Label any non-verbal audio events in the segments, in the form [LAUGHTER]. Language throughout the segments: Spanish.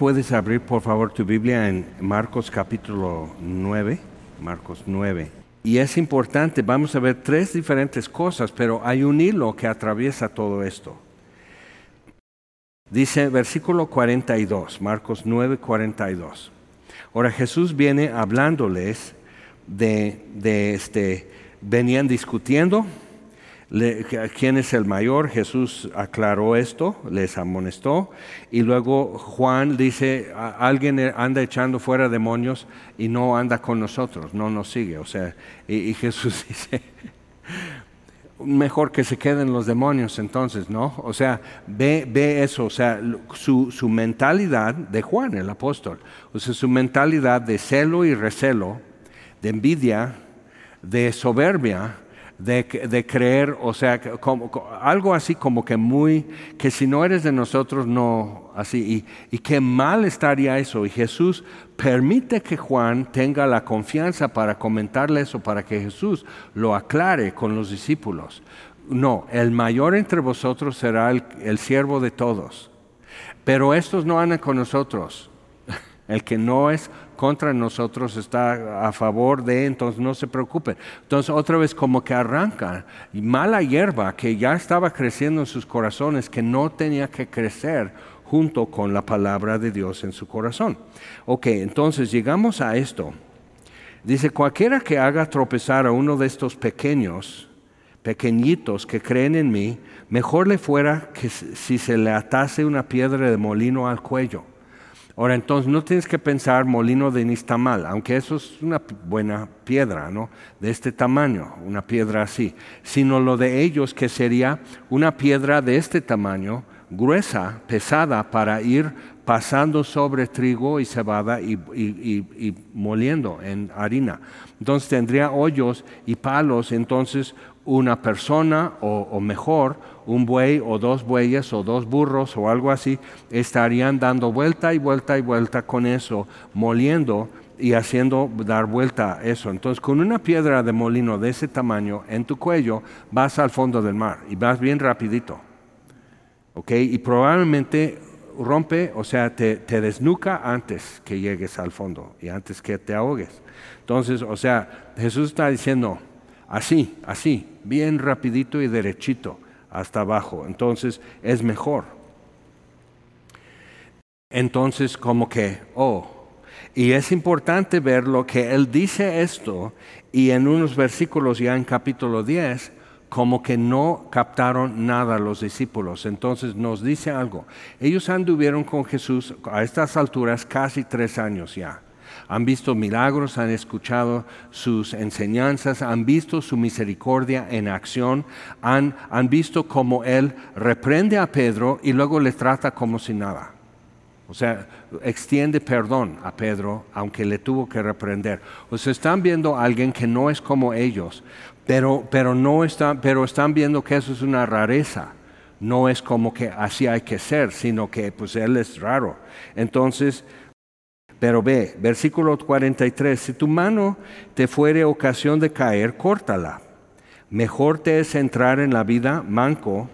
puedes abrir por favor tu Biblia en Marcos capítulo 9, Marcos 9. Y es importante, vamos a ver tres diferentes cosas, pero hay un hilo que atraviesa todo esto. Dice versículo 42, Marcos 9, 42. Ahora Jesús viene hablándoles de, de este, venían discutiendo quién es el mayor. Jesús aclaró esto, les amonestó. Y luego Juan dice, alguien anda echando fuera demonios y no anda con nosotros, no nos sigue. O sea, y, Jesús [LAUGHS] dice, mejor que se queden los demonios entonces, ¿no? O sea, ve, ve eso, o sea, su, su, mentalidad de Juan, el apóstol, o sea, su mentalidad de celo y recelo, de envidia, de soberbia, de, creer, o sea, como, algo así como que muy, que si no eres de nosotros, no, así, y, y qué mal estaría eso. Y Jesús permite que Juan tenga la confianza para comentarle eso, para que Jesús lo aclare con los discípulos. No, el mayor entre vosotros será el, el siervo de todos. Pero estos no andan con nosotros. El que no es contra nosotros está a favor de, entonces no se preocupen. Entonces otra vez como que arranca mala hierba que ya estaba creciendo en sus corazones, que no tenía que crecer junto con la palabra de Dios en su corazón. Ok, entonces llegamos a esto. Dice, cualquiera que haga tropezar a uno de estos pequeños, pequeñitos que creen en mí, mejor le fuera que si se le atase una piedra de molino al cuello Ahora, entonces no tienes que pensar molino de nistamal, aunque eso es una buena piedra, ¿no? De este tamaño, una piedra así, sino lo de ellos que sería una piedra de este tamaño, gruesa, pesada, para ir pasando sobre trigo y cebada y, y moliendo en harina. Entonces tendría hoyos y palos, entonces una persona o, mejor un buey o dos bueyes o dos burros o algo así estarían dando vuelta y vuelta y vuelta con eso, moliendo y haciendo dar vuelta eso. Entonces con una piedra de molino de ese tamaño en tu cuello vas al fondo del mar y vas bien rapidito. ¿Ok? Y probablemente rompe, o sea, te, te desnuca antes que llegues al fondo y antes que te ahogues. Entonces, o sea, Jesús está diciendo, así, así, bien rapidito y derechito hasta abajo. Entonces es mejor. Entonces como que, oh, y es importante ver lo que él dice esto y en unos versículos ya en capítulo 10, como que no captaron nada los discípulos. Entonces nos dice algo. Ellos anduvieron con Jesús a estas alturas casi tres años ya han visto milagros, han escuchado sus enseñanzas, han visto su misericordia en acción, han, han visto cómo Él reprende a Pedro y luego le trata como si nada. O sea, extiende perdón a Pedro, aunque le tuvo que reprender. O sea, están viendo a alguien que no es como ellos, pero, pero, no están, pero están viendo que eso es una rareza. No es como que así hay que ser, sino que pues él es raro. Entonces, pero ve, versículo 43, si tu mano te fuere ocasión de caer, córtala. Mejor te es entrar en la vida manco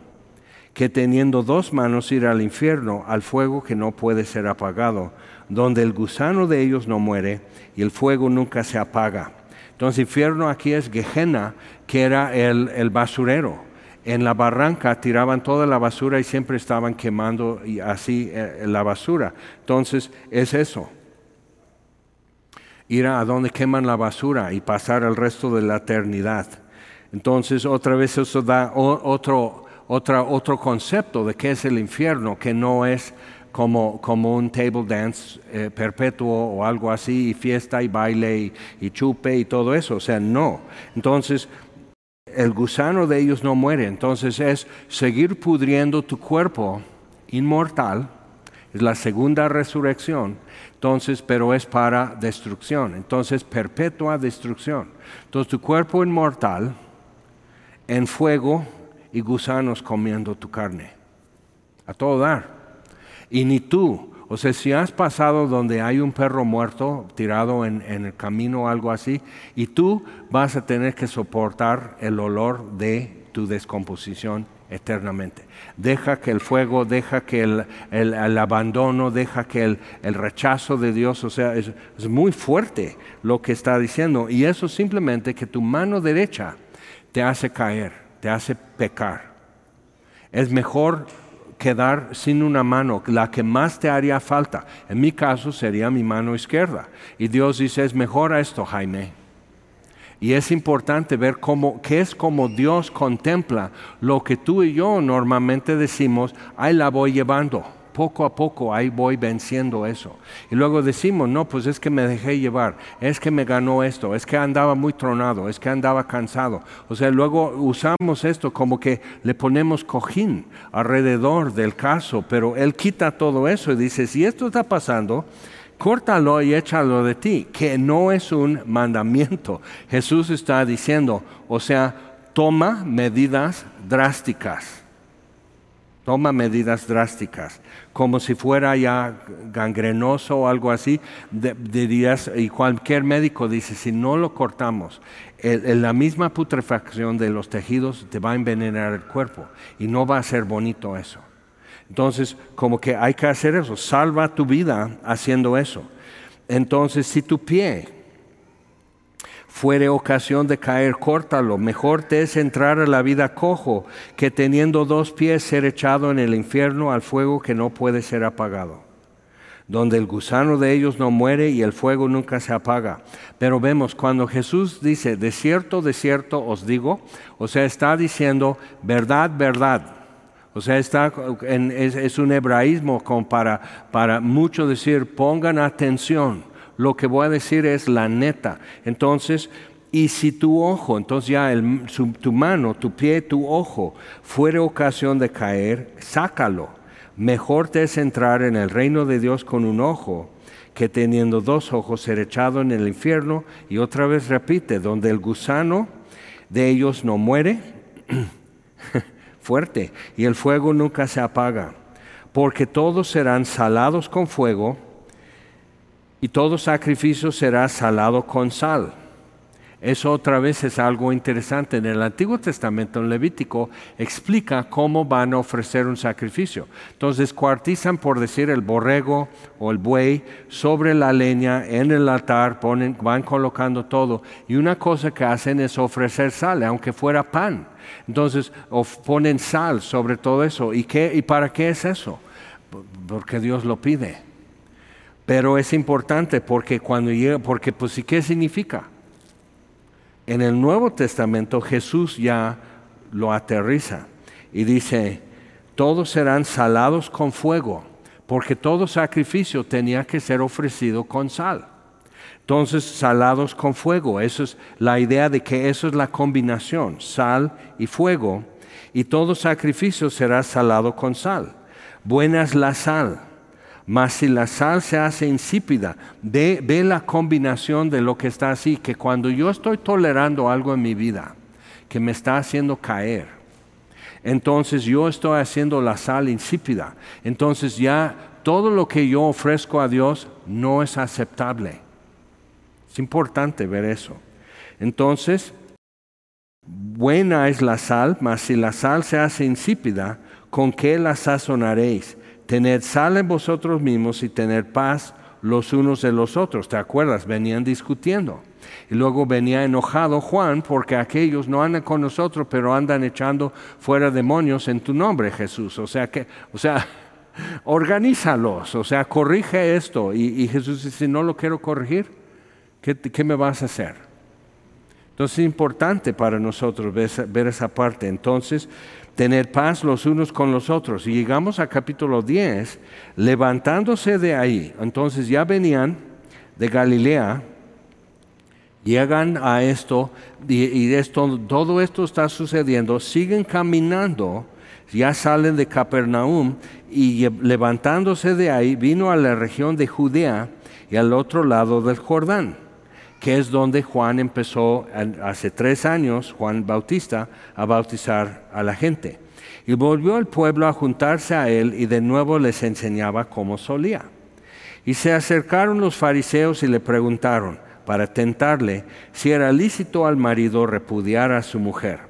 que teniendo dos manos ir al infierno, al fuego que no puede ser apagado, donde el gusano de ellos no muere y el fuego nunca se apaga. Entonces, infierno aquí es Gehenna, que era el, el basurero. En la barranca tiraban toda la basura y siempre estaban quemando y así eh, la basura. Entonces, es eso ir a donde queman la basura y pasar el resto de la eternidad. Entonces, otra vez eso da otro, otro concepto de qué es el infierno, que no es como, como un table dance eh, perpetuo o algo así, y fiesta y baile y, chupe y todo eso. O sea, no. Entonces, el gusano de ellos no muere. Entonces es seguir pudriendo tu cuerpo inmortal, es la segunda resurrección, entonces, pero es para destrucción. Entonces, perpetua destrucción. Entonces, tu cuerpo inmortal en fuego y gusanos comiendo tu carne. A todo dar. Y ni tú, o sea, si has pasado donde hay un perro muerto tirado en, en, el camino o algo así, y tú vas a tener que soportar el olor de tu descomposición eternamente. Deja que el fuego, deja que el, abandono, deja que el, rechazo de Dios, o sea, es, muy fuerte lo que está diciendo. Y eso simplemente que tu mano derecha te hace caer, te hace pecar. Es mejor quedar sin una mano, la que más te haría falta. En mi caso sería mi mano izquierda. Y Dios dice, es mejor esto, Jaime y es importante ver cómo, qué es como Dios contempla lo que tú y yo normalmente decimos, ahí la voy llevando. Poco a poco ahí voy venciendo eso. Y luego decimos, no, pues es que me dejé llevar, es que me ganó esto, es que andaba muy tronado, es que andaba cansado. O sea, luego usamos esto como que le ponemos cojín alrededor del caso, pero Él quita todo eso y dice, si esto está pasando, córtalo y échalo de ti, que no es un mandamiento. Jesús está diciendo, o sea, toma medidas drásticas. Toma medidas drásticas, como si fuera ya gangrenoso o algo así, dirías, y cualquier médico dice, si no lo cortamos, la misma putrefacción de los tejidos te va a envenenar el cuerpo y no va a ser bonito eso. Entonces, como que hay que hacer eso, salva tu vida haciendo eso. Entonces, si tu pie fuere ocasión de caer, córtalo. Mejor te es entrar a la vida cojo que teniendo dos pies ser echado en el infierno al fuego que no puede ser apagado, donde el gusano de ellos no muere y el fuego nunca se apaga. Pero vemos, cuando Jesús dice, de cierto, de cierto os digo, o sea, está diciendo, verdad, verdad o sea, está es, un hebraísmo como para, para mucho decir, pongan atención. Lo que voy a decir es la neta. Entonces, y si tu ojo, entonces ya tu mano, tu pie, tu ojo, fuere ocasión de caer, sácalo. Mejor te es entrar en el reino de Dios con un ojo que teniendo dos ojos ser echado en el infierno. Y otra vez repite, donde el gusano de ellos no muere [CLEARS THROAT] fuerte y el fuego nunca se apaga, porque todos serán salados con fuego y todo sacrificio será salado con sal. Eso otra vez es algo interesante. En el Antiguo Testamento, en Levítico, explica cómo van a ofrecer un sacrificio. Entonces cuartizan, por decir, el borrego o el buey sobre la leña en el altar, ponen, van colocando todo. Y una cosa que hacen es ofrecer sal, aunque fuera pan. Entonces ponen sal sobre todo eso. ¿Y, qué, ¿Y para qué es eso? Porque Dios lo pide. Pero es importante porque cuando llega, porque pues ¿y qué significa? En el Nuevo Testamento Jesús ya lo aterriza y dice, todos serán salados con fuego, porque todo sacrificio tenía que ser ofrecido con sal. Entonces, salados con fuego, eso es la idea de que eso es la combinación, sal y fuego, y todo sacrificio será salado con sal. Buena es la sal, mas si la sal se hace insípida, ve, la combinación de lo que está así, que cuando yo estoy tolerando algo en mi vida que me está haciendo caer, entonces yo estoy haciendo la sal insípida. Entonces ya todo lo que yo ofrezco a Dios no es aceptable. Es importante ver eso. Entonces, buena es la sal, mas si la sal se hace insípida, ¿con qué la sazonaréis? Tener sal en vosotros mismos y tener paz los unos de los otros. ¿Te acuerdas? Venían discutiendo. Y luego venía enojado Juan porque aquellos no andan con nosotros, pero andan echando fuera demonios en tu nombre, Jesús. O sea que, o sea, [LAUGHS] organízalos, o sea, corrige esto. Y, Jesús dice, no lo quiero corregir, ¿qué, qué me vas a hacer? Entonces es importante para nosotros ver esa, ver esa parte. Entonces, tener paz los unos con los otros. Y llegamos a capítulo 10, levantándose de ahí. Entonces ya venían de Galilea, llegan a esto y, esto, todo esto está sucediendo, siguen caminando, ya salen de Capernaum y levantándose de ahí vino a la región de Judea y al otro lado del Jordán que es donde Juan empezó hace tres años, Juan Bautista, a bautizar a la gente. Y volvió el pueblo a juntarse a él y de nuevo les enseñaba cómo solía. Y se acercaron los fariseos y le preguntaron, para tentarle, si era lícito al marido repudiar a su mujer.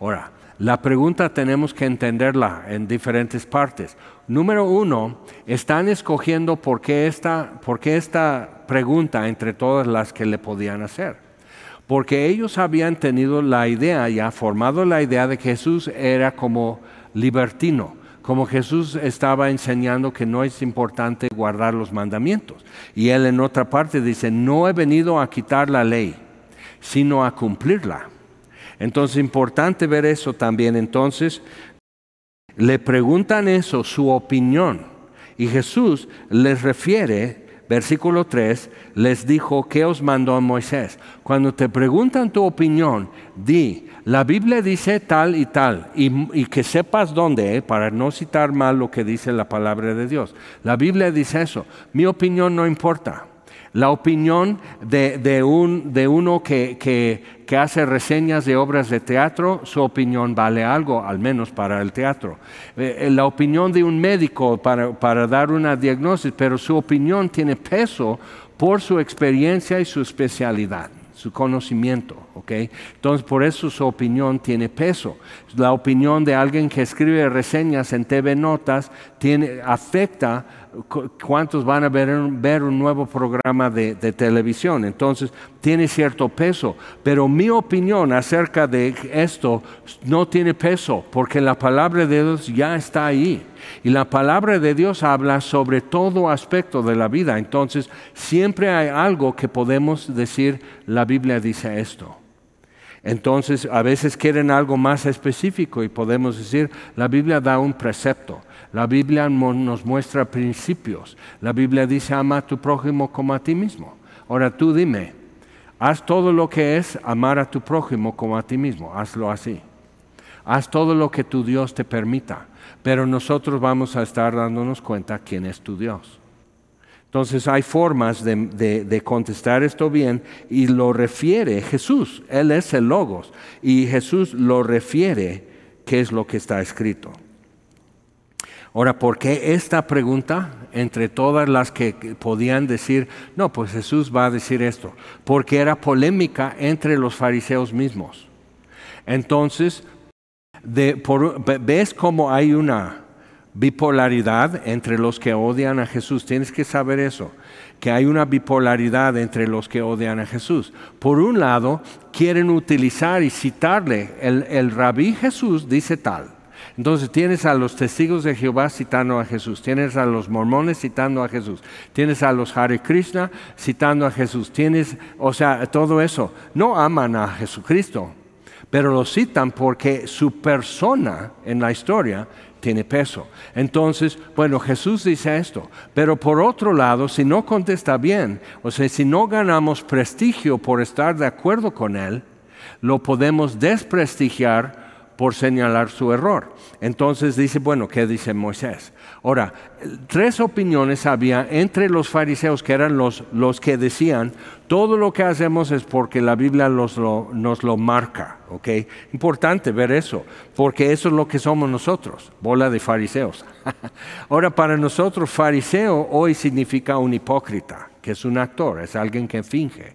Ahora, La pregunta tenemos que entenderla en diferentes partes. Número uno, están escogiendo por qué esta, por qué esta pregunta entre todas las que le podían hacer. Porque ellos habían tenido la idea, ya formado la idea de que Jesús era como libertino, como Jesús estaba enseñando que no es importante guardar los mandamientos. Y él en otra parte dice, no he venido a quitar la ley, sino a cumplirla. Entonces, importante ver eso también. Entonces, le preguntan eso, su opinión. Y Jesús les refiere, versículo 3, les dijo, ¿qué os mandó Moisés? Cuando te preguntan tu opinión, di, la Biblia dice tal y tal, y, que sepas dónde, eh, para no citar mal lo que dice la palabra de Dios. La Biblia dice eso, mi opinión no importa. La opinión de, un, de uno que, que, hace reseñas de obras de teatro, su opinión vale algo, al menos para el teatro. Eh, eh, la opinión de un médico para, para dar una diagnosis, pero su opinión tiene peso por su experiencia y su especialidad su conocimiento, ¿ok? Entonces, por eso su opinión tiene peso. La opinión de alguien que escribe reseñas en TV Notas tiene, afecta cuántos van a ver, un nuevo programa de, de, televisión. Entonces, tiene cierto peso. Pero mi opinión acerca de esto no tiene peso, porque la palabra de Dios ya está ahí. Y la palabra de Dios habla sobre todo aspecto de la vida. Entonces, siempre hay algo que podemos decir, la Biblia dice esto. Entonces, a veces quieren algo más específico y podemos decir, la Biblia da un precepto. La Biblia nos muestra principios. La Biblia dice, ama a tu prójimo como a ti mismo. Ahora tú dime, haz todo lo que es amar a tu prójimo como a ti mismo. Hazlo así. Haz todo lo que tu Dios te permita. Pero nosotros vamos a estar dándonos cuenta quién es tu Dios. Entonces hay formas de, contestar esto bien y lo refiere Jesús. Él es el Logos y Jesús lo refiere qué es lo que está escrito. Ahora, ¿por qué esta pregunta entre todas las que podían decir, no, pues Jesús va a decir esto? Porque era polémica entre los fariseos mismos. Entonces, ¿ves cómo hay una bipolaridad entre los que odian a Jesús? Tienes que saber eso, que hay una bipolaridad entre los que odian a Jesús. Por un lado, quieren utilizar y citarle, el, el rabí Jesús dice tal entonces tienes a los testigos de Jehová citando a Jesús, tienes a los mormones citando a Jesús, tienes a los Hare Krishna citando a Jesús, tienes, o sea, todo eso. No aman a Jesucristo, pero lo citan porque su persona en la historia tiene peso. Entonces, bueno, Jesús dice esto, pero por otro lado, si no contesta bien, o sea, si no ganamos prestigio por estar de acuerdo con Él, lo podemos desprestigiar por señalar su error. Entonces dice, bueno, ¿qué dice Moisés? Ahora, tres opiniones había entre los fariseos que eran los, los que decían, todo lo que hacemos es porque la Biblia nos lo marca, ¿ok? Importante ver eso, porque eso es lo que somos nosotros, bola de fariseos. [LAUGHS] Ahora, para nosotros, fariseo hoy significa un hipócrita, que es un actor, es alguien que finge.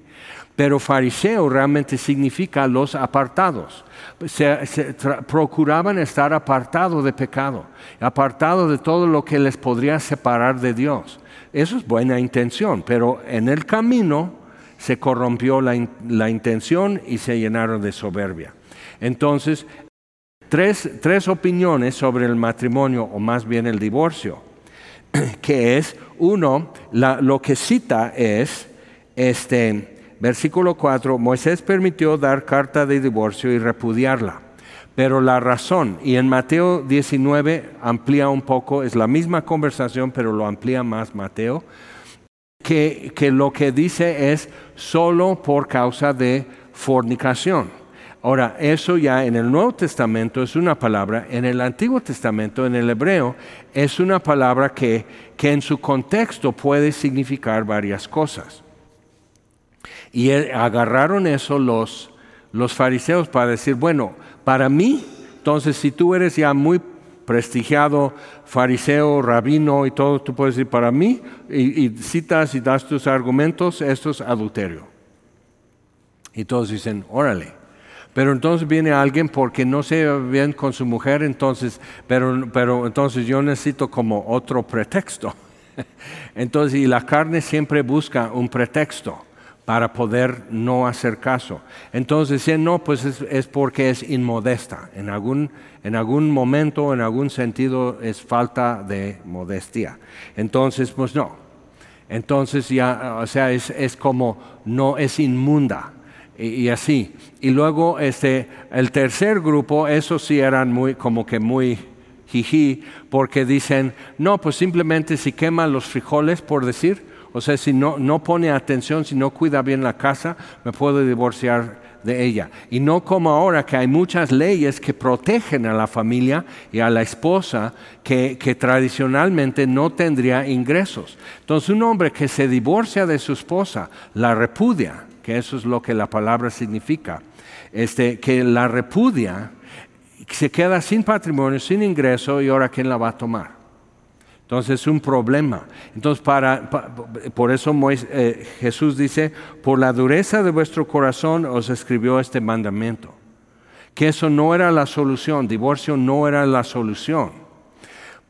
Pero fariseo realmente significa los apartados. Se, procuraban estar apartados de pecado, apartados de todo lo que les podría separar de Dios. Eso es buena intención, pero en el camino se corrompió la, la intención y se llenaron de soberbia. Entonces, tres, tres opiniones sobre el matrimonio, o más bien el divorcio, [CLEARS THROAT] que es, uno, lo que cita es, este, Versículo 4, Moisés permitió dar carta de divorcio y repudiarla. Pero la razón, y en Mateo 19 amplía un poco, es la misma conversación, pero lo amplía más Mateo, que, que lo que dice es solo por causa de fornicación. Ahora, eso ya en el Nuevo Testamento es una palabra, en el Antiguo Testamento, en el hebreo, es una palabra que, que en su contexto puede significar varias cosas. Y agarraron eso los, los fariseos para decir, bueno, para mí, entonces si tú eres ya muy prestigiado fariseo, rabino y todo, tú puedes decir, para mí, y, citas y das tus argumentos, esto es adulterio. Y todos dicen, órale. Pero entonces viene alguien porque no se ve bien con su mujer, entonces, pero, pero entonces yo necesito como otro pretexto. [LAUGHS] Entonces, y la carne siempre busca un pretexto para poder no hacer caso. Entonces, si no, pues es, porque es inmodesta. En algún, en algún momento, en algún sentido, es falta de modestia. Entonces, pues no. Entonces ya, o sea, es, es como no es inmunda y, así. Y luego este, el tercer grupo, esos sí eran muy, como que muy jiji, porque dicen, no, pues simplemente si quema los frijoles, por decir, o sea, si no, no pone atención, si no cuida bien la casa, me puedo divorciar de ella. Y no como ahora que hay muchas leyes que protegen a la familia y a la esposa que, que, tradicionalmente no tendría ingresos. Entonces un hombre que se divorcia de su esposa, la repudia, que eso es lo que la palabra significa, este, que la repudia, se queda sin patrimonio, sin ingreso y ahora quién la va a tomar. Entonces es un problema. Entonces para, por eso eh, Jesús dice, por la dureza de vuestro corazón os escribió este mandamiento. Que eso no era la solución, divorcio no era la solución.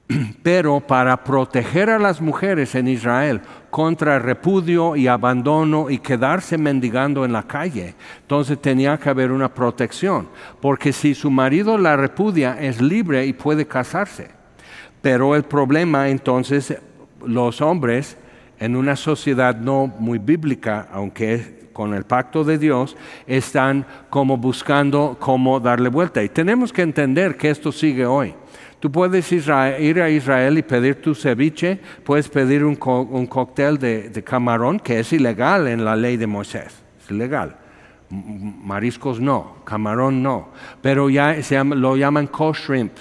[CLEARS THROAT] pero para proteger a las mujeres en Israel contra repudio y abandono y quedarse mendigando en la calle, entonces tenía que haber una protección, porque si su marido la repudia es libre y puede casarse. Pero el problema entonces, los hombres en una sociedad no muy bíblica, aunque con el pacto de Dios, están como buscando cómo darle vuelta. Y tenemos que entender que esto sigue hoy. Tú puedes ir a Israel y pedir tu ceviche, puedes pedir un, cóctel de, camarón, que es ilegal en la ley de Moisés, es ilegal. Mariscos no, camarón no, pero ya se lo llaman co-shrimp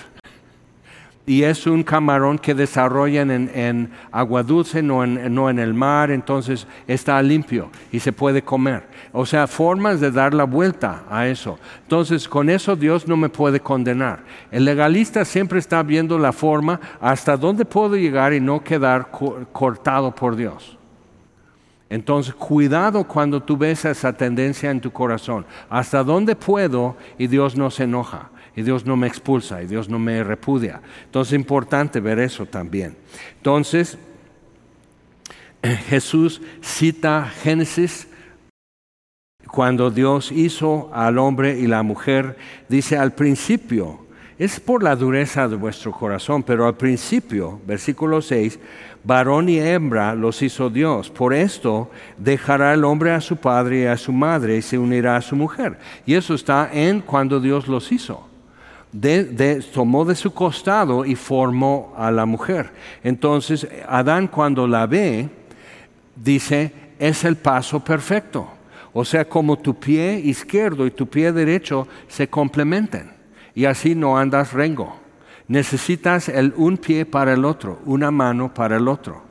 y es un camarón que desarrollan en, agua dulce, no en, no en, el mar, entonces está limpio y se puede comer. O sea, formas de dar la vuelta a eso. Entonces, con eso Dios no me puede condenar. El legalista siempre está viendo la forma hasta dónde puedo llegar y no quedar cortado por Dios. Entonces, cuidado cuando tú ves esa tendencia en tu corazón. ¿Hasta dónde puedo y Dios no se enoja? y Dios no me expulsa y Dios no me repudia. Entonces es importante ver eso también. Entonces, [CLEARS THROAT] Jesús cita Génesis cuando Dios hizo al hombre y la mujer, dice al principio, es por la dureza de vuestro corazón, pero al principio, versículo 6, varón y hembra los hizo Dios. Por esto dejará el hombre a su padre y a su madre y se unirá a su mujer. Y eso está en cuando Dios los hizo tomó de su costado y formó a la mujer. Entonces, Adán cuando la ve, dice, es el paso perfecto. O sea, como tu pie izquierdo y tu pie derecho se complementan y así no andas rengo. Necesitas el, un pie para el otro, una mano para el otro.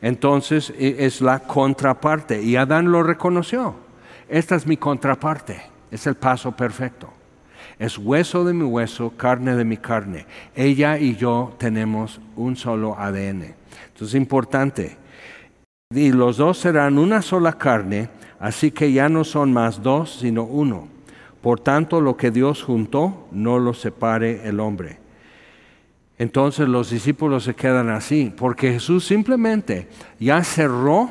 Entonces e, es la contraparte y Adán lo reconoció. Esta es mi contraparte, es el paso perfecto es hueso de mi hueso, carne de mi carne. Ella y yo tenemos un solo ADN. Entonces es importante. Y los dos serán una sola carne, así que ya no son más dos, sino uno. Por tanto, lo que Dios juntó, no lo separe el hombre. Entonces los discípulos se quedan así, porque Jesús simplemente ya cerró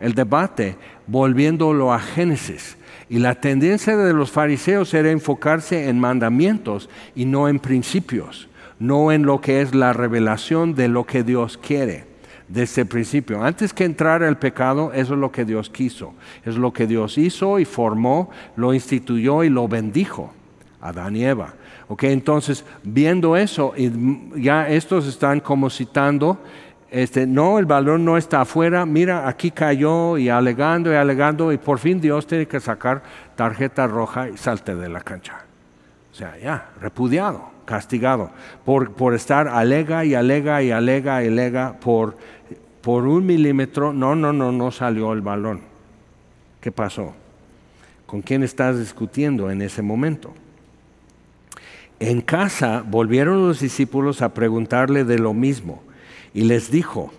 el debate volviéndolo a Génesis. Y la tendencia de los fariseos era enfocarse en mandamientos y no en principios, no en lo que es la revelación de lo que Dios quiere desde el principio. Antes que entrara el pecado, eso es lo que Dios quiso. Es lo que Dios hizo y formó, lo instituyó y lo bendijo. Adán y Eva. entonces, viendo eso, ya estos están como citando este, no, el balón no está afuera, mira, aquí cayó y alegando y alegando y por fin Dios tiene que sacar tarjeta roja y salte de la cancha. O sea, ya, repudiado, castigado, por, por estar alega y alega y alega y alega por, por un milímetro, no, no, no, no salió el balón. ¿Qué pasó? ¿Con quién estás discutiendo en ese momento? En casa volvieron los discípulos a preguntarle de lo mismo y les dijo,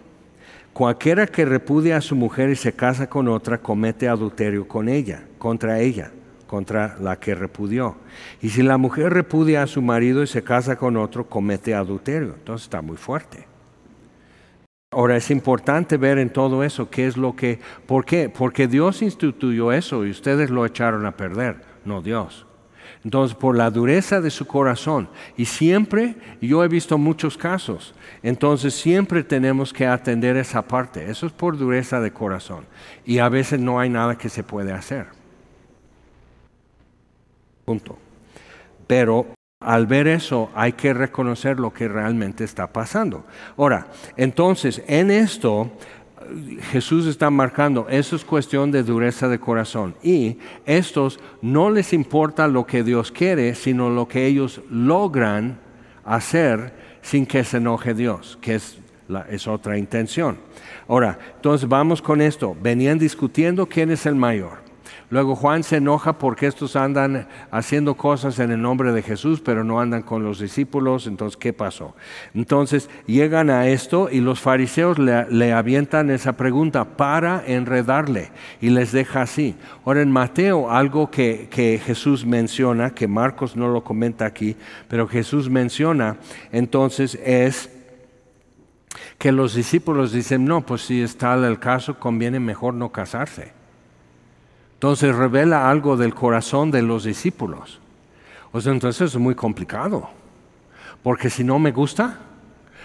cualquiera que repudia a su mujer y se casa con otra comete adulterio con ella, contra ella. Contra la que repudió. Y si la mujer repudia a su marido y se casa con otro, comete adulterio. Entonces está muy fuerte. Ahora es importante ver en todo eso qué es lo que, ¿por qué? Porque Dios instituyó eso y ustedes lo echaron a perder, no Dios. Entonces, por la dureza de su corazón, y siempre, yo he visto muchos casos, entonces siempre tenemos que atender esa parte, eso es por dureza de corazón, y a veces no hay nada que se puede hacer. Punto. Pero al ver eso hay que reconocer lo que realmente está pasando. Ahora, entonces, en esto Jesús está marcando, eso es cuestión de dureza de corazón. Y estos no les importa lo que Dios quiere, sino lo que ellos logran hacer sin que se enoje Dios, que es, es otra intención. Ahora, entonces vamos con esto. Venían discutiendo quién es el mayor. Luego Juan se enoja porque estos andan haciendo cosas en el nombre de Jesús, pero no andan con los discípulos. Entonces, ¿qué pasó? Entonces llegan a esto y los fariseos le, avientan esa pregunta para enredarle y les deja así. Ahora en Mateo, algo que, que Jesús menciona, que Marcos no lo comenta aquí, pero Jesús menciona, entonces es que los discípulos dicen, no, pues si está el caso, conviene mejor no casarse. Entonces revela algo del corazón de los discípulos. O sea, entonces es muy complicado. Porque si no me gusta,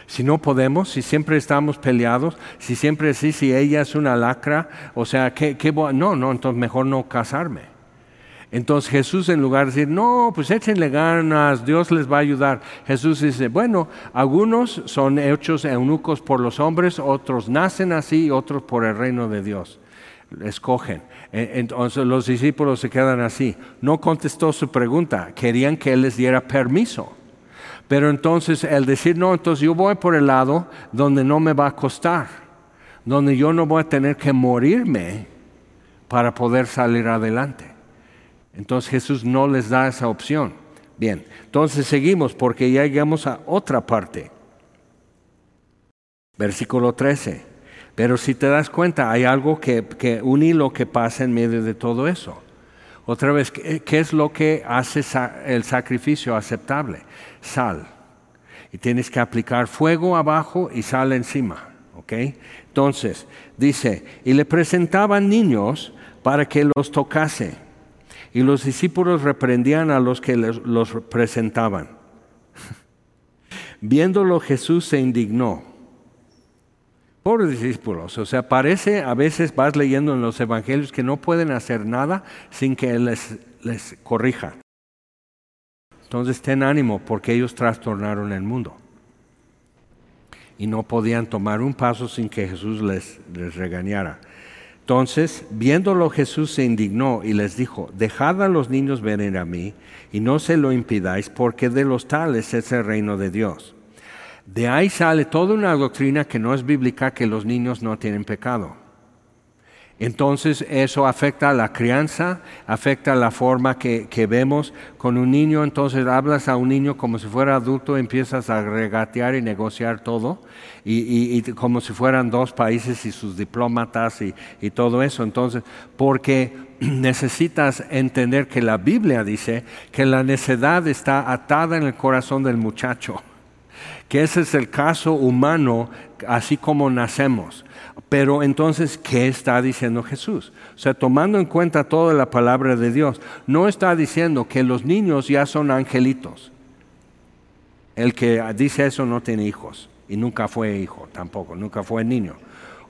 si no podemos, si siempre estamos peleados, si siempre sí, si ella es una lacra, o sea, ¿qué, qué no, no, entonces mejor no casarme. Entonces Jesús en lugar de decir, no, pues échenle ganas, Dios les va a ayudar, Jesús dice, bueno, algunos son hechos eunucos por los hombres, otros nacen así, otros por el reino de Dios escogen. E, entonces los discípulos se quedan así. No contestó su pregunta, querían que él les diera permiso. Pero entonces el decir, no, entonces yo voy por el lado donde no me va a costar, donde yo no voy a tener que morirme para poder salir adelante. Entonces Jesús no les da esa opción. Bien, entonces seguimos porque ya llegamos a otra parte. Versículo 13. Pero si te das cuenta, hay algo que, que un hilo que pasa en medio de todo eso. Otra vez, ¿qué, es lo que hace el sacrificio aceptable? Sal. Y tienes que aplicar fuego abajo y sal encima. ¿ok? Entonces, dice, y le presentaban niños para que los tocase. Y los discípulos reprendían a los que los presentaban. [LAUGHS] Viéndolo Jesús se indignó Pobres discípulos, o sea, parece a veces vas leyendo en los evangelios que no pueden hacer nada sin que Él les, les corrija. Entonces ten ánimo porque ellos trastornaron el mundo. Y no podían tomar un paso sin que Jesús les, les regañara. Entonces, viéndolo Jesús se indignó y les dijo, dejad a los niños venir a mí y no se lo impidáis porque de los tales es el reino de Dios. De ahí sale toda una doctrina que no es bíblica que los niños no tienen pecado. Entonces eso afecta a la crianza, afecta a la forma que, vemos con un niño. Entonces hablas a un niño como si fuera adulto, empiezas a regatear y negociar todo, y, como si fueran dos países y sus diplomatas y, y todo eso. Entonces, porque [CLEARS THROAT] necesitas entender que la Biblia dice que la necedad está atada en el corazón del muchacho que ese es el caso humano así como nacemos. Pero entonces, ¿qué está diciendo Jesús? O sea, tomando en cuenta toda la palabra de Dios, no está diciendo que los niños ya son angelitos. El que dice eso no tiene hijos y nunca fue hijo tampoco, nunca fue niño.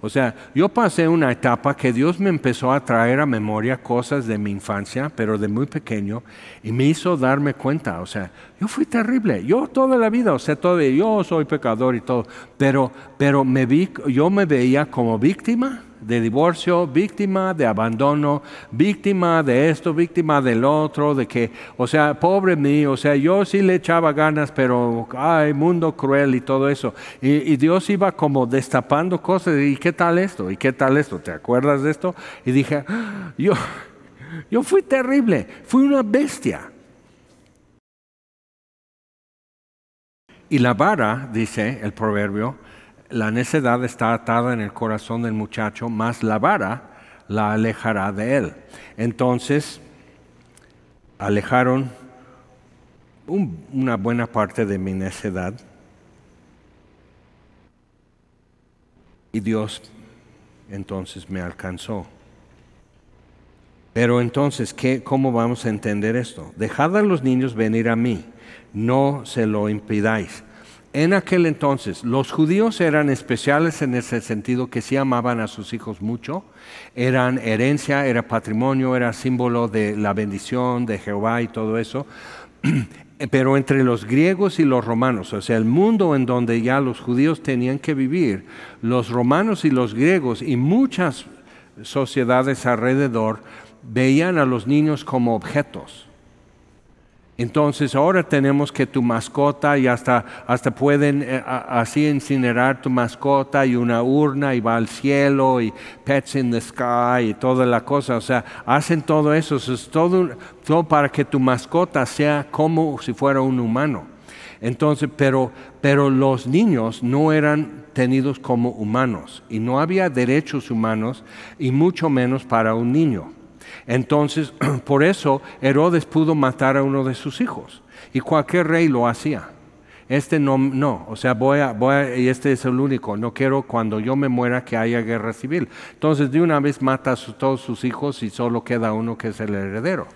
O sea, yo pasé una etapa que Dios me empezó a traer a memoria cosas de mi infancia, pero de muy pequeño, y me hizo darme cuenta. O sea, yo fui terrible, yo toda la vida, o sea, todo, yo soy pecador y todo, pero, pero me vi, yo me veía como víctima de divorcio, víctima de abandono, víctima de esto, víctima del otro, de que, o sea, pobre mío, o sea, yo sí le echaba ganas, pero, ay, mundo cruel y todo eso. Y, Dios iba como destapando cosas, y qué tal esto, y qué tal esto, ¿te acuerdas de esto? Y dije, ah, yo, yo fui terrible, fui una bestia. Y la vara, dice el proverbio, la necedad está atada en el corazón del muchacho, más la vara la alejará de él. Entonces, alejaron una buena parte de mi necedad. Y Dios entonces me alcanzó. Pero entonces, ¿qué, ¿cómo vamos a entender esto? Dejad a los niños venir a mí, no se lo impidáis. En aquel entonces, los judíos eran especiales en ese sentido que sí amaban a sus hijos mucho, eran herencia, era patrimonio, era símbolo de la bendición de Jehová y todo eso. [CLEARS THROAT] Pero entre los griegos y los romanos, o sea, el mundo en donde ya los judíos tenían que vivir, los romanos y los griegos y muchas sociedades alrededor veían a los niños como objetos entonces ahora tenemos que tu mascota y hasta, hasta pueden eh, así incinerar tu mascota y una urna y va al cielo y pets in the sky y toda la cosa. O sea, hacen todo eso. es todo, todo para que tu mascota sea como si fuera un humano. Entonces, pero, pero los niños no eran tenidos como humanos y no había derechos humanos y mucho menos para un niño. Entonces, [CLEARS THROAT] por eso Herodes pudo matar a uno de sus hijos. Y cualquier rey lo hacía. Este no, no, o sea, voy a, voy a, y este es el único, no quiero cuando yo me muera que haya guerra civil. Entonces, de una vez mata a todos sus hijos y solo queda uno que es el heredero.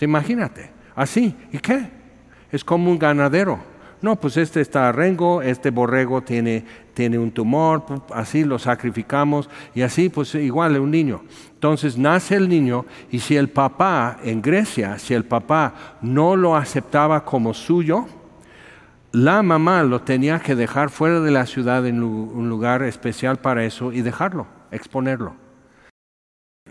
O imagínate, así, ¿y qué? Es como un ganadero no, pues este está rengo, este borrego tiene, tiene un tumor, así lo sacrificamos y así pues igual un niño. Entonces nace el niño y si el papá en Grecia, si el papá no lo aceptaba como suyo, la mamá lo tenía que dejar fuera de la ciudad en un lugar especial para eso y dejarlo, exponerlo.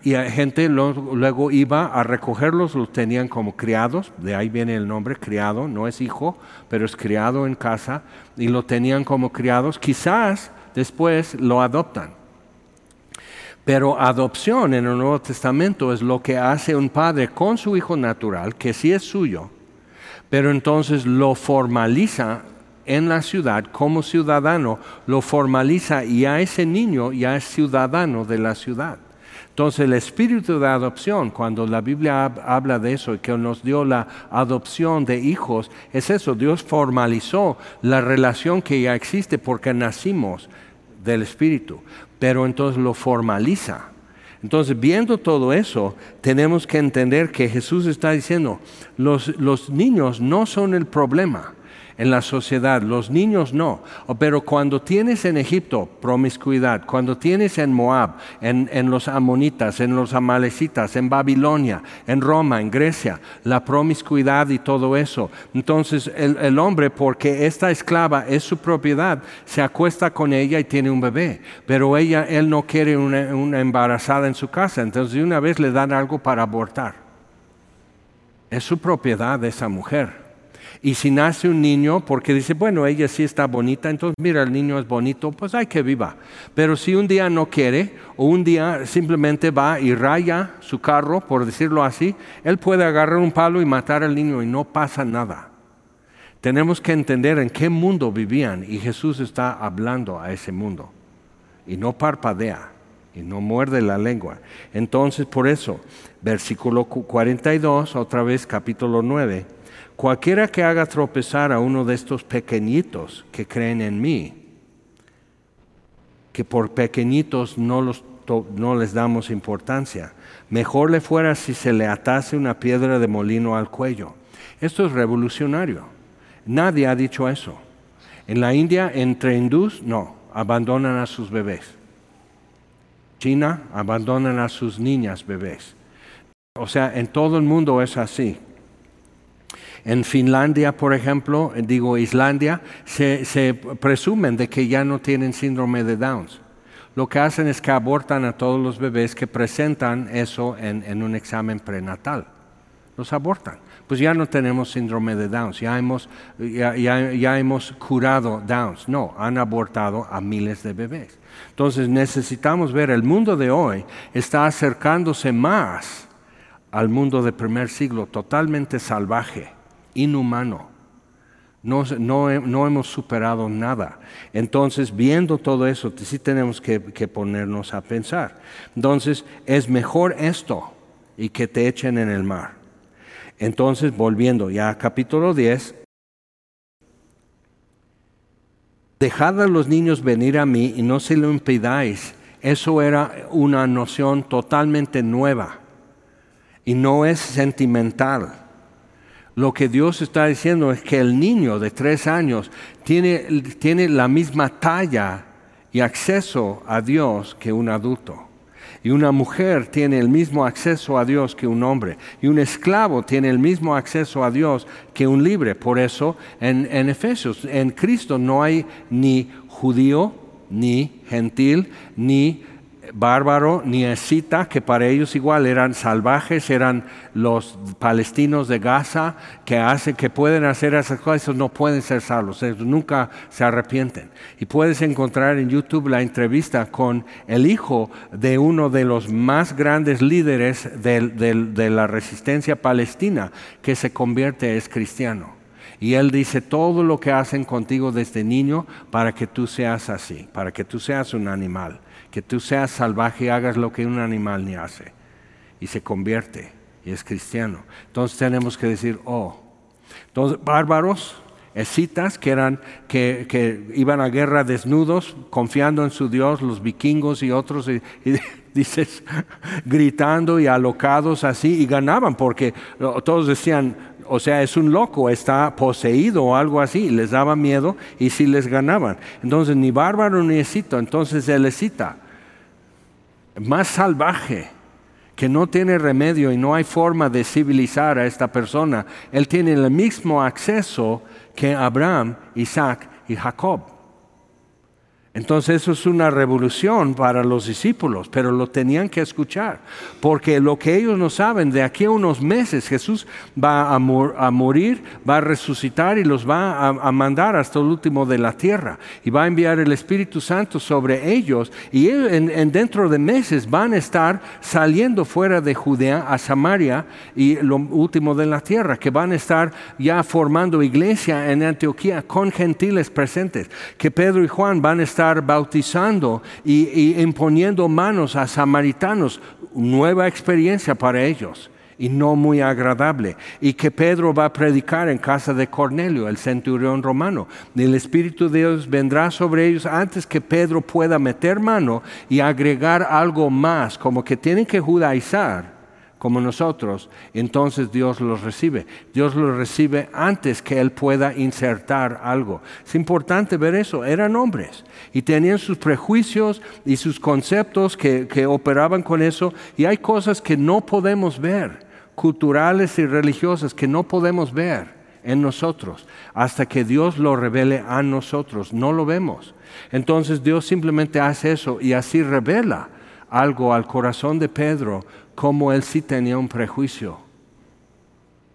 Y la gente luego iba a recogerlos, los tenían como criados, de ahí viene el nombre, criado, no es hijo, pero es criado en casa, y lo tenían como criados. Quizás después lo adoptan. Pero adopción en el Nuevo Testamento es lo que hace un padre con su hijo natural, que sí es suyo, pero entonces lo formaliza en la ciudad como ciudadano, lo formaliza y a ese niño ya es ciudadano de la ciudad. Entonces el espíritu de adopción, cuando la Biblia habla de eso y que nos dio la adopción de hijos, es eso, Dios formalizó la relación que ya existe porque nacimos del espíritu, pero entonces lo formaliza. Entonces, viendo todo eso, tenemos que entender que Jesús está diciendo, los, los niños no son el problema en la sociedad, los niños no. Pero cuando tienes en Egipto promiscuidad, cuando tienes en Moab, en, los amonitas, en los amalecitas, en Babilonia, en Roma, en Grecia, la promiscuidad y todo eso, entonces el, hombre, porque esta esclava es su propiedad, se acuesta con ella y tiene un bebé, pero ella, él no quiere una, una embarazada en su casa, entonces de una vez le dan algo para abortar. Es su propiedad esa mujer. Y si nace un niño, porque dice, bueno, ella sí está bonita, entonces mira, el niño es bonito, pues hay que viva. Pero si un día no quiere, o un día simplemente va y raya su carro, por decirlo así, él puede agarrar un palo y matar al niño y no pasa nada. Tenemos que entender en qué mundo vivían y Jesús está hablando a ese mundo. Y no parpadea y no muerde la lengua. Entonces, por eso, versículo 42, otra vez capítulo 9 Cualquiera que haga tropezar a uno de estos pequeñitos que creen en mí, que por pequeñitos no, los no les damos importancia, mejor le fuera si se le atase una piedra de molino al cuello. Esto es revolucionario. Nadie ha dicho eso. En la India, entre hindús, no, abandonan a sus bebés. China, abandonan a sus niñas bebés. O sea, en todo el mundo es así. En Finlandia, por ejemplo, eh, digo Islandia, se, presumen de que ya no tienen síndrome de Downs. Lo que hacen es que abortan a todos los bebés que presentan eso en, un examen prenatal. Los abortan. Pues ya no tenemos síndrome de Downs, ya hemos, ya hemos curado Downs. No, han abortado a miles de bebés. Entonces necesitamos ver, el mundo de hoy está acercándose más al mundo del primer siglo, totalmente salvaje inhumano. No, no, hemos superado nada. Entonces, viendo todo eso, sí tenemos que, ponernos a pensar. Entonces, es mejor esto y que te echen en el mar. Entonces, volviendo ya a capítulo 10, dejad a los niños venir a mí y no se lo impidáis. Eso era una noción totalmente nueva y no es sentimental. Lo que Dios está diciendo es que el niño de tres años tiene, tiene la misma talla y acceso a Dios que un adulto. Y una mujer tiene el mismo acceso a Dios que un hombre. Y un esclavo tiene el mismo acceso a Dios que un libre. Por eso en, en Efesios, en Cristo no hay ni judío, ni gentil, ni bárbaro ni escita, que para ellos igual eran salvajes, eran los palestinos de Gaza, que hacen, que pueden hacer esas cosas, no pueden ser salvos, ellos nunca se arrepienten. Y puedes encontrar en YouTube la entrevista con el hijo de uno de los más grandes líderes de la resistencia palestina, que se convierte, es cristiano. Y Él dice, todo lo que hacen contigo desde niño para que tú seas así, para que tú seas un animal que tú seas salvaje y hagas lo que un animal ni hace. Y se convierte y es cristiano. Entonces tenemos que decir, oh, entonces bárbaros, escitas que eran que, que, iban a guerra desnudos, confiando en su Dios, los vikingos y otros, y, [LAUGHS] dices, gritando y alocados así, y ganaban, porque todos decían, o sea, es un loco, está poseído o algo así, les daba miedo y si les ganaban. Entonces, ni bárbaro ni escito, entonces él escita, más salvaje, que no tiene remedio y no hay forma de civilizar a esta persona, él tiene el mismo acceso que Abraham, Isaac y Jacob. Entonces eso es una revolución para los discípulos, pero lo tenían que escuchar, porque lo que ellos no saben, de aquí a unos meses Jesús va a, morir, va a resucitar y los va a, mandar hasta el último de la tierra y va a enviar el Espíritu Santo sobre ellos y en, dentro de meses van a estar saliendo fuera de Judea a Samaria y lo último de la tierra, que van a estar ya formando iglesia en Antioquía con gentiles presentes, que Pedro y Juan van a estar bautizando y, imponiendo manos a samaritanos, nueva experiencia para ellos y no muy agradable. Y que Pedro va a predicar en casa de Cornelio, el centurión romano. El Espíritu de Dios vendrá sobre ellos antes que Pedro pueda meter mano y agregar algo más, como que tienen que judaizar como nosotros, entonces Dios los recibe. Dios los recibe antes que Él pueda insertar algo. Es importante ver eso. Eran hombres y tenían sus prejuicios y sus conceptos que, que operaban con eso. Y hay cosas que no podemos ver, culturales y religiosas, que no podemos ver en nosotros hasta que Dios lo revele a nosotros. No lo vemos. Entonces Dios simplemente hace eso y así revela algo al corazón de Pedro como él sí tenía un prejuicio.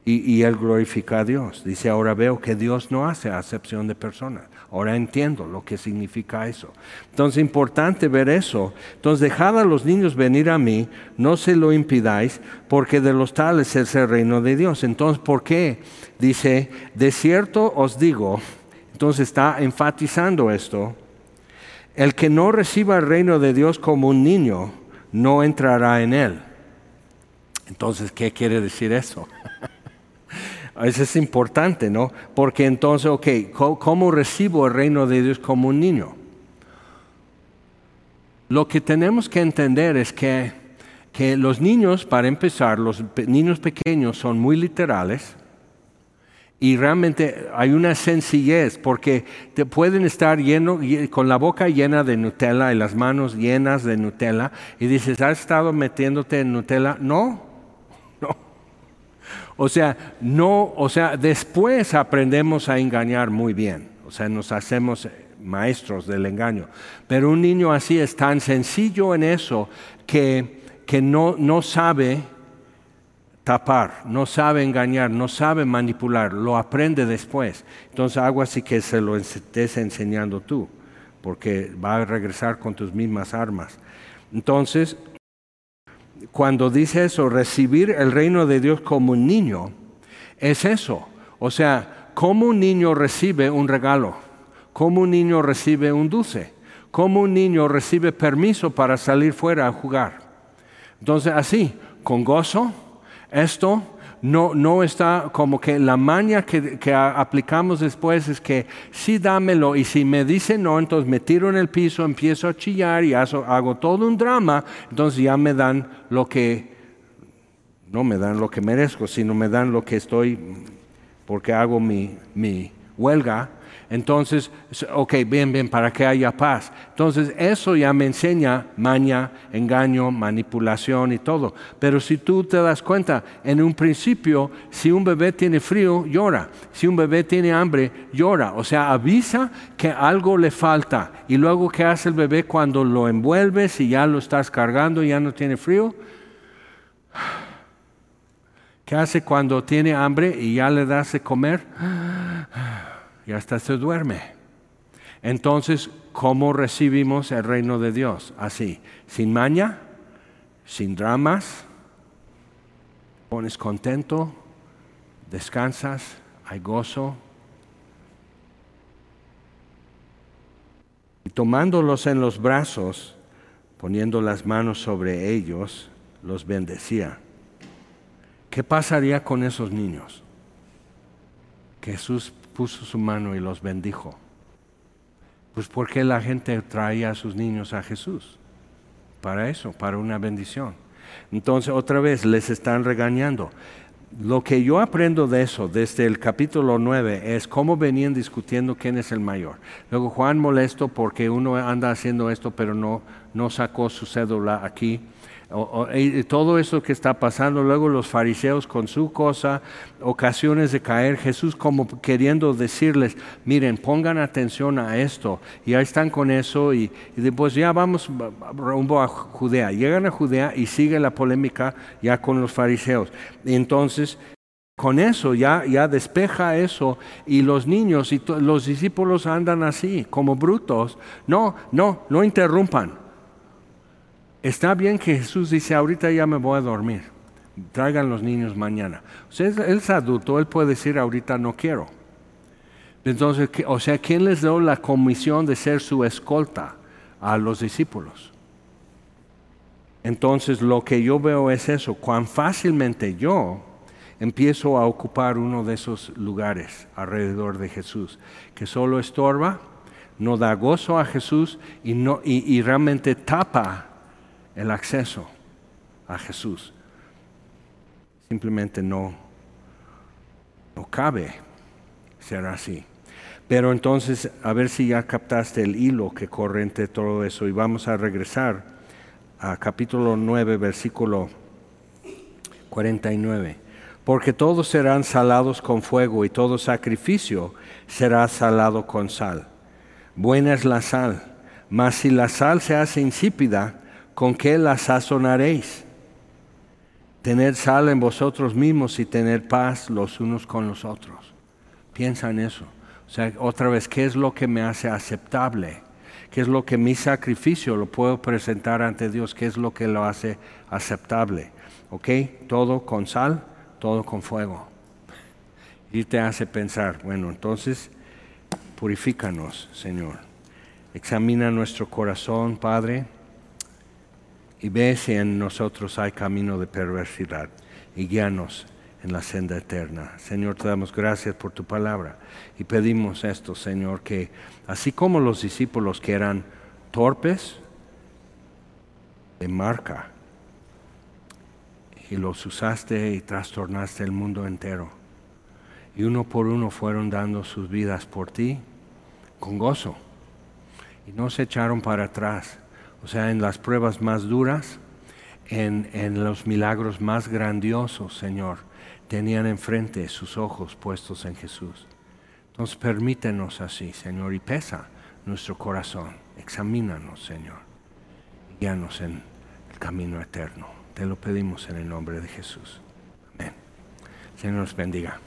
Y, él glorifica a Dios. Dice, ahora veo que Dios no hace acepción de personas. Ahora entiendo lo que significa eso. Entonces, importante ver eso. Entonces, dejad a los niños venir a mí, no se lo impidáis, porque de los tales es el reino de Dios. Entonces, ¿por qué? Dice, de cierto os digo, entonces está enfatizando esto, el que no reciba el reino de Dios como un niño, no entrará en él. Entonces, ¿qué quiere decir eso? [LAUGHS] Eso es importante, ¿no? Porque entonces, ok, ¿cómo recibo el reino de Dios como un niño? Lo que tenemos que entender es que, que los niños, para empezar, los niños pequeños son muy literales y realmente hay una sencillez porque te pueden estar lleno, con la boca llena de Nutella y las manos llenas de Nutella y dices, ¿has estado metiéndote en Nutella? No, o sea, no, o sea, después aprendemos a engañar muy bien. O sea, nos hacemos maestros del engaño. Pero un niño así es tan sencillo en eso que, que no, no sabe tapar, no sabe engañar, no sabe manipular, lo aprende después. Entonces algo así que se lo estés enseñando tú, porque va a regresar con tus mismas armas. Entonces, cuando dice eso, recibir el reino de Dios como un niño, es eso. O sea, como un niño recibe un regalo, como un niño recibe un dulce, como un niño recibe permiso para salir fuera a jugar. Entonces, así, con gozo, esto no, no está como que la maña que, aplicamos después es que sí dámelo y si me dice no, entonces me tiro en el piso, empiezo a chillar y hago, hago todo un drama, entonces ya me dan lo que, no me dan lo que merezco, sino me dan lo que estoy, porque hago mi, mi huelga entonces, ok, bien, bien, para que haya paz. Entonces, eso ya me enseña maña, engaño, manipulación y todo. Pero si tú te das cuenta, en un principio, si un bebé tiene frío, llora. Si un bebé tiene hambre, llora. O sea, avisa que algo le falta. Y luego, ¿qué hace el bebé cuando lo envuelves y ya lo estás cargando y ya no tiene frío? ¿Qué hace cuando tiene hambre y ya le das de comer? Y hasta se duerme. Entonces, ¿cómo recibimos el reino de Dios? Así, sin maña, sin dramas, pones contento, descansas, hay gozo. Y tomándolos en los brazos, poniendo las manos sobre ellos, los bendecía. ¿Qué pasaría con esos niños? Jesús puso su mano y los bendijo. Pues porque la gente traía a sus niños a Jesús. Para eso, para una bendición. Entonces otra vez les están regañando. Lo que yo aprendo de eso desde el capítulo 9 es cómo venían discutiendo quién es el mayor. Luego Juan molesto porque uno anda haciendo esto pero no, no sacó su cédula aquí todo eso que está pasando, luego los fariseos con su cosa, ocasiones de caer, Jesús como queriendo decirles, miren, pongan atención a esto, y ahí están con eso, y, después ya vamos rumbo a Judea, llegan a Judea y sigue la polémica ya con los fariseos. Entonces, con eso ya, ya despeja eso y los niños y los discípulos andan así, como brutos. No, no, no interrumpan Está bien que Jesús dice, ahorita ya me voy a dormir, traigan los niños mañana. Él es adulto, él puede decir, ahorita no quiero. Entonces, o sea, ¿quién les dio la comisión de ser su escolta a los discípulos? Entonces, lo que yo veo es eso, cuán fácilmente yo empiezo a ocupar uno de esos lugares alrededor de Jesús, que solo estorba, no da gozo a Jesús y, no, y realmente tapa el acceso a Jesús. Simplemente no, no cabe ser así. Pero entonces, a ver si ya captaste el hilo que corre entre todo eso y vamos a regresar a capítulo 9, versículo 49. Porque todos serán salados con fuego y todo sacrificio será salado con sal. Buena es la sal, mas si la sal se hace insípida, ¿con qué la sazonaréis? Tener sal en vosotros mismos y tener paz los unos con los otros. Piensa en eso. O sea, otra vez, ¿qué es lo que me hace aceptable? ¿Qué es lo que mi sacrificio lo puedo presentar ante Dios? ¿Qué es lo que lo hace aceptable? ¿Ok? Todo con sal, todo con fuego. Y te hace pensar, bueno, entonces, purifícanos, Señor. Examina nuestro corazón, Padre y ve si en nosotros hay camino de perversidad y guíanos en la senda eterna. Señor, te damos gracias por tu palabra y pedimos esto, Señor, que así como los discípulos que eran torpes de marca y los usaste y trastornaste el mundo entero y uno por uno fueron dando sus vidas por ti con gozo y no se echaron para atrás o sea, en las pruebas más duras, en, en los milagros más grandiosos, Señor, tenían enfrente sus ojos puestos en Jesús. Entonces permítenos así, Señor, y pesa nuestro corazón. Examínanos, Señor. Guíanos en el camino eterno. Te lo pedimos en el nombre de Jesús. Amén. Señor nos bendiga.